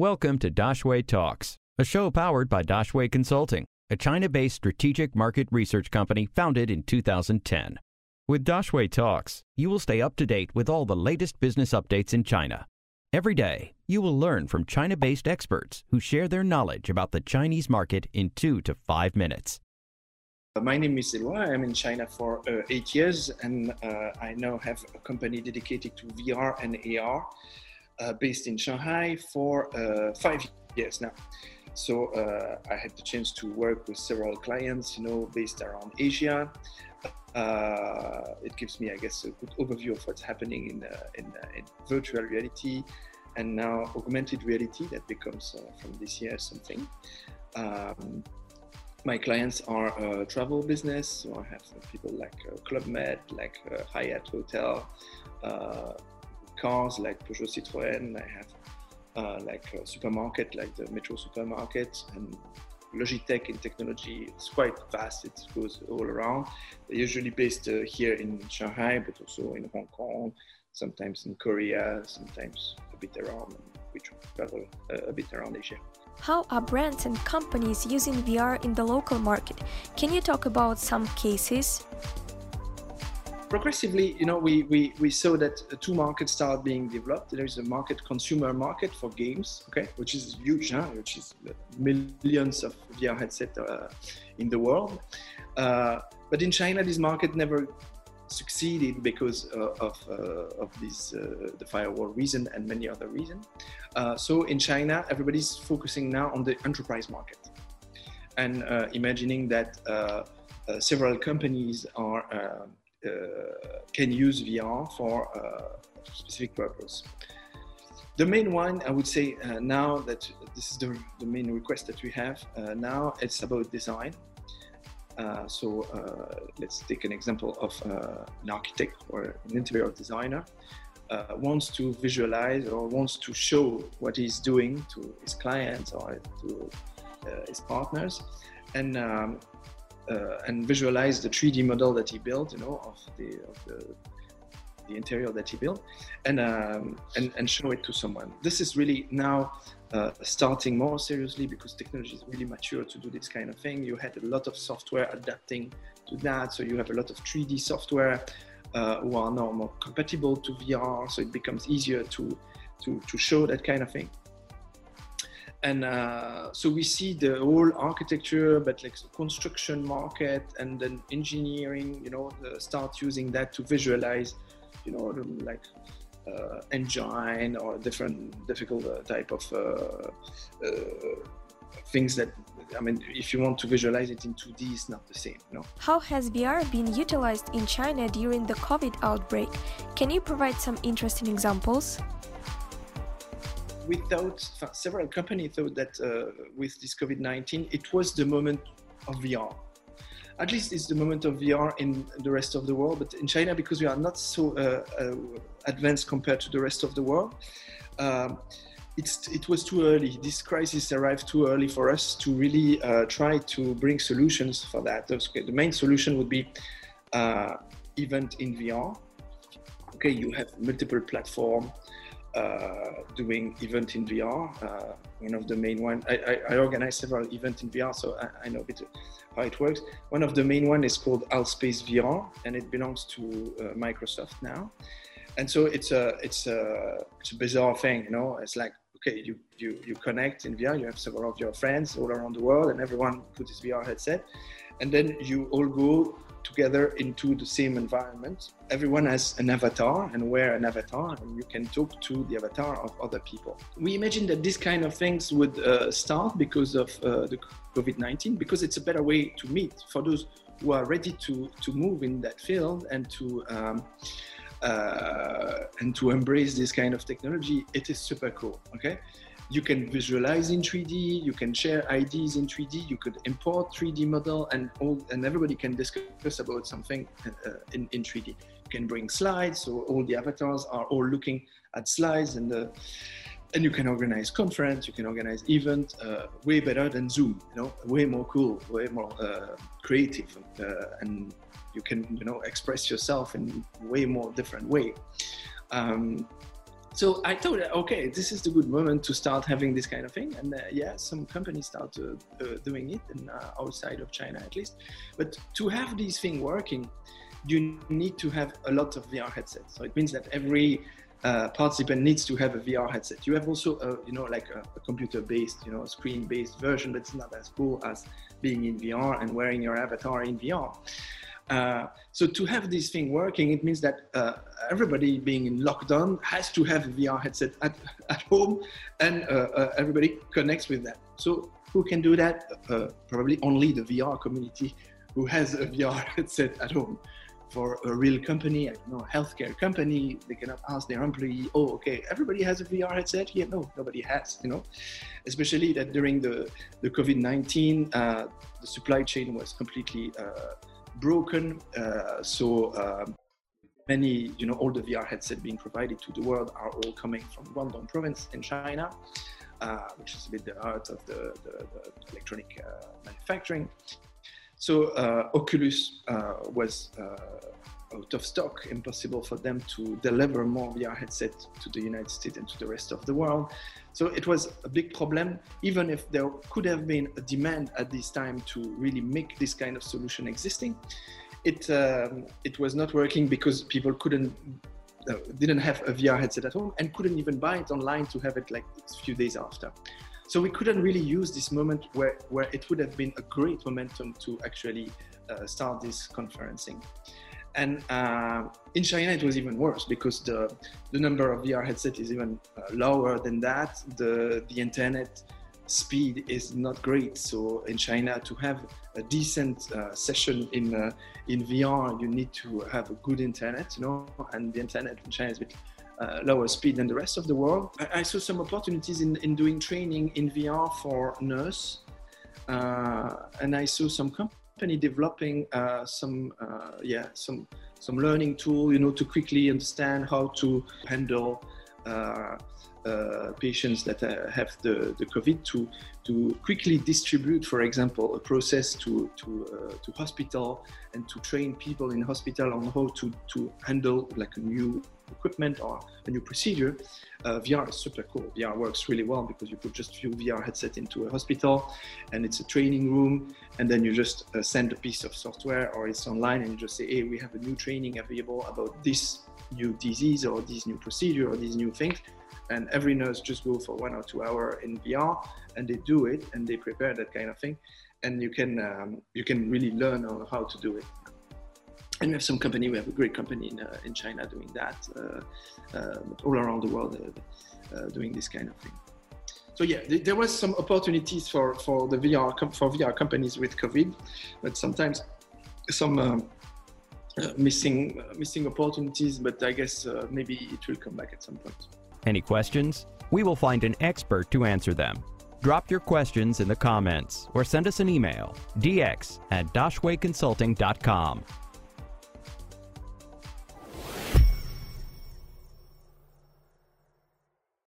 Welcome to Daxue Talks, a show powered by Daxue Consulting, a China based strategic market research company founded in 2010. With Daxue Talks, you will stay up to date with all the latest business updates in China. Every day, you will learn from China based experts who share their knowledge about the Chinese market in two to five minutes. My name is Eloi. I'm in China for uh, eight years, and uh, I now have a company dedicated to VR and AR uh, based in Shanghai for uh, five years now. So uh, I had the chance to work with several clients, you know, based around Asia. Uh, it gives me, I guess, a good overview of what's happening in, in, in virtual reality and now augmented reality that becomes from this year something. Um, my clients are uh, travel business, so I have people like uh, Club Med, like uh, Hyatt Hotel, cars like Peugeot Citroën. I have uh, like a supermarket like the Metro supermarket and Logitech in technology. It's quite vast. It goes all around. They're usually based uh, here in Shanghai, but also in Hong Kong, sometimes in Korea, sometimes a bit around. We travel uh, a bit around Asia. How are brands and companies using VR in the local market? Can you talk about some cases? Progressively, you know, we, we, we saw that two markets start being developed. There is a market, consumer market for games, okay, which is huge, huh? which is millions of VR headsets uh, in the world. Uh, but in China, this market never succeeded because uh, of, uh, of this, uh, the firewall reason and many other reasons. Uh, so in China, everybody's focusing now on the enterprise market and imagining that several companies are uh, can use VR for uh, a specific purpose. The main one, I would say uh, now that this is the, the main request that we have now, it's about design. Uh, so uh, let's take an example of uh, an architect or an interior designer wants to visualize or wants to show what he's doing to his clients or to his partners, and um, uh, and visualize the 3D model that he built, you know, of the of the, the interior that he built, and um, and and show it to someone. This is really now uh, starting more seriously because technology is really mature to do this kind of thing. You had a lot of software adapting to that, so you have a lot of 3D software uh, who are now more compatible to VR, so it becomes easier to to to show that kind of thing and uh, so we see the whole architecture but like construction market and then engineering you know start using that to visualize you know like uh, engine or different difficult uh, type of uh, uh, things that I mean, if you want to visualize it in 2D, it's not the same, you know. How has VR been utilized in China during the COVID outbreak? Can you provide some interesting examples? We thought, several companies thought that uh, with this COVID-19, it was the moment of VR. At least it's the moment of VR in the rest of the world, but in China, because we are not so uh, uh, advanced compared to the rest of the world, um, it was too early. This crisis arrived too early for us to really uh, try to bring solutions for that. The main solution would be uh, event in VR. Okay, you have multiple platforms uh, doing event in VR. Uh, one of the main one, I, I, I organize several events in VR, so I, I, know a bit how it works. One of the main one is called Altspace VR, and it belongs to uh, Microsoft now. And so it's a it's a it's a bizarre thing, you know. It's like okay, you you you connect in VR, you have several of your friends all around the world, and everyone puts his VR headset, and then you all go together into the same environment. Everyone has an avatar and wear an avatar, and you can talk to the avatar of other people. We imagine that these kind of things would uh, start because of uh, the COVID 19, because it's a better way to meet for those who are ready to, to move in that field and to. Um, uh, and to embrace this kind of technology, it is super cool. Okay, you can visualize in 3D, you can share IDs in 3D, you could import 3D model and all, and everybody can discuss about something uh, in, in 3D. You can bring slides, so all the avatars are all looking at slides and the, and you can organize conference, you can organize event uh, way better than Zoom, you know, way more cool, way more uh, creative, uh, and you can, you know, express yourself in way more different way. Um, so I thought, okay, this is the good moment to start having this kind of thing. And uh, yeah, some companies start uh, uh, doing it, and outside of China at least. But to have this thing working, you need to have a lot of VR headsets. So it means that every uh, participant needs to have a VR headset. You have also, a, you know, like a, a computer-based, you know, screen-based version, but it's not as cool as being in VR and wearing your avatar in VR. Uh, so to have this thing working, it means that uh, everybody being in lockdown has to have a VR headset at, at home, and uh, uh everybody connects with that. So who can do that? Uh, probably only the VR community who has a VR headset at home. For a real company, I know, healthcare company, they cannot ask their employee, "Oh, okay, everybody has a VR headset." Yeah, no, nobody has. You know, especially that during the the COVID nineteen, the supply chain was completely broken. Uh, so um, many, you know, all the VR headsets being provided to the world are all coming from Guangdong province in China, uh, which is a bit the heart of the, the, the electronic uh, manufacturing. So uh, Oculus uh, was uh, out of stock, impossible for them to deliver more VR headsets to the United States and to the rest of the world. So it was a big problem, even if there could have been a demand at this time to really make this kind of solution existing. It, um, it was not working because people couldn't uh, didn't have a VR headset at home and couldn't even buy it online to have it like a few days after. So we couldn't really use this moment where, where it would have been a great momentum to actually uh, start this conferencing. And uh, in China, it was even worse because the, the number of VR headsets is even uh, lower than that. The, the internet speed is not great. So in China, to have a decent uh, session in, uh, in VR, you need to have a good internet, you know, and the internet in China is a bit uh, lower speed than the rest of the world. I, I, saw some opportunities in, in doing training in VR for nurse. Uh, and I saw some company developing uh, some uh, yeah some some learning tool you know to quickly understand how to handle patients that uh, have the, the COVID to to quickly distribute, for example, a process to to uh, to hospital and to train people in hospital on how to to handle like a new equipment or a new procedure. Uh, VR is super cool. VR works really well because you put just few VR headset into a hospital, and it's a training room, and then you just uh, send a piece of software or it's online, and you just say, hey, we have a new training available about this new disease or this new procedure or these new things and every nurse just go for one or two hour in VR and they do it and they prepare that kind of thing and you can um, you can really learn how to do it. And we have some company we have a great company in, uh, in China doing that uh, uh, all around the world uh, uh, doing this kind of thing. So yeah th- there was some opportunities for for the VR for VR companies with COVID but sometimes some um, Uh, missing uh, missing opportunities but I guess uh, maybe it will come back at some point. Any questions? We will find an expert to answer them. Drop your questions in the comments or send us an email dx at daxueconsulting.com.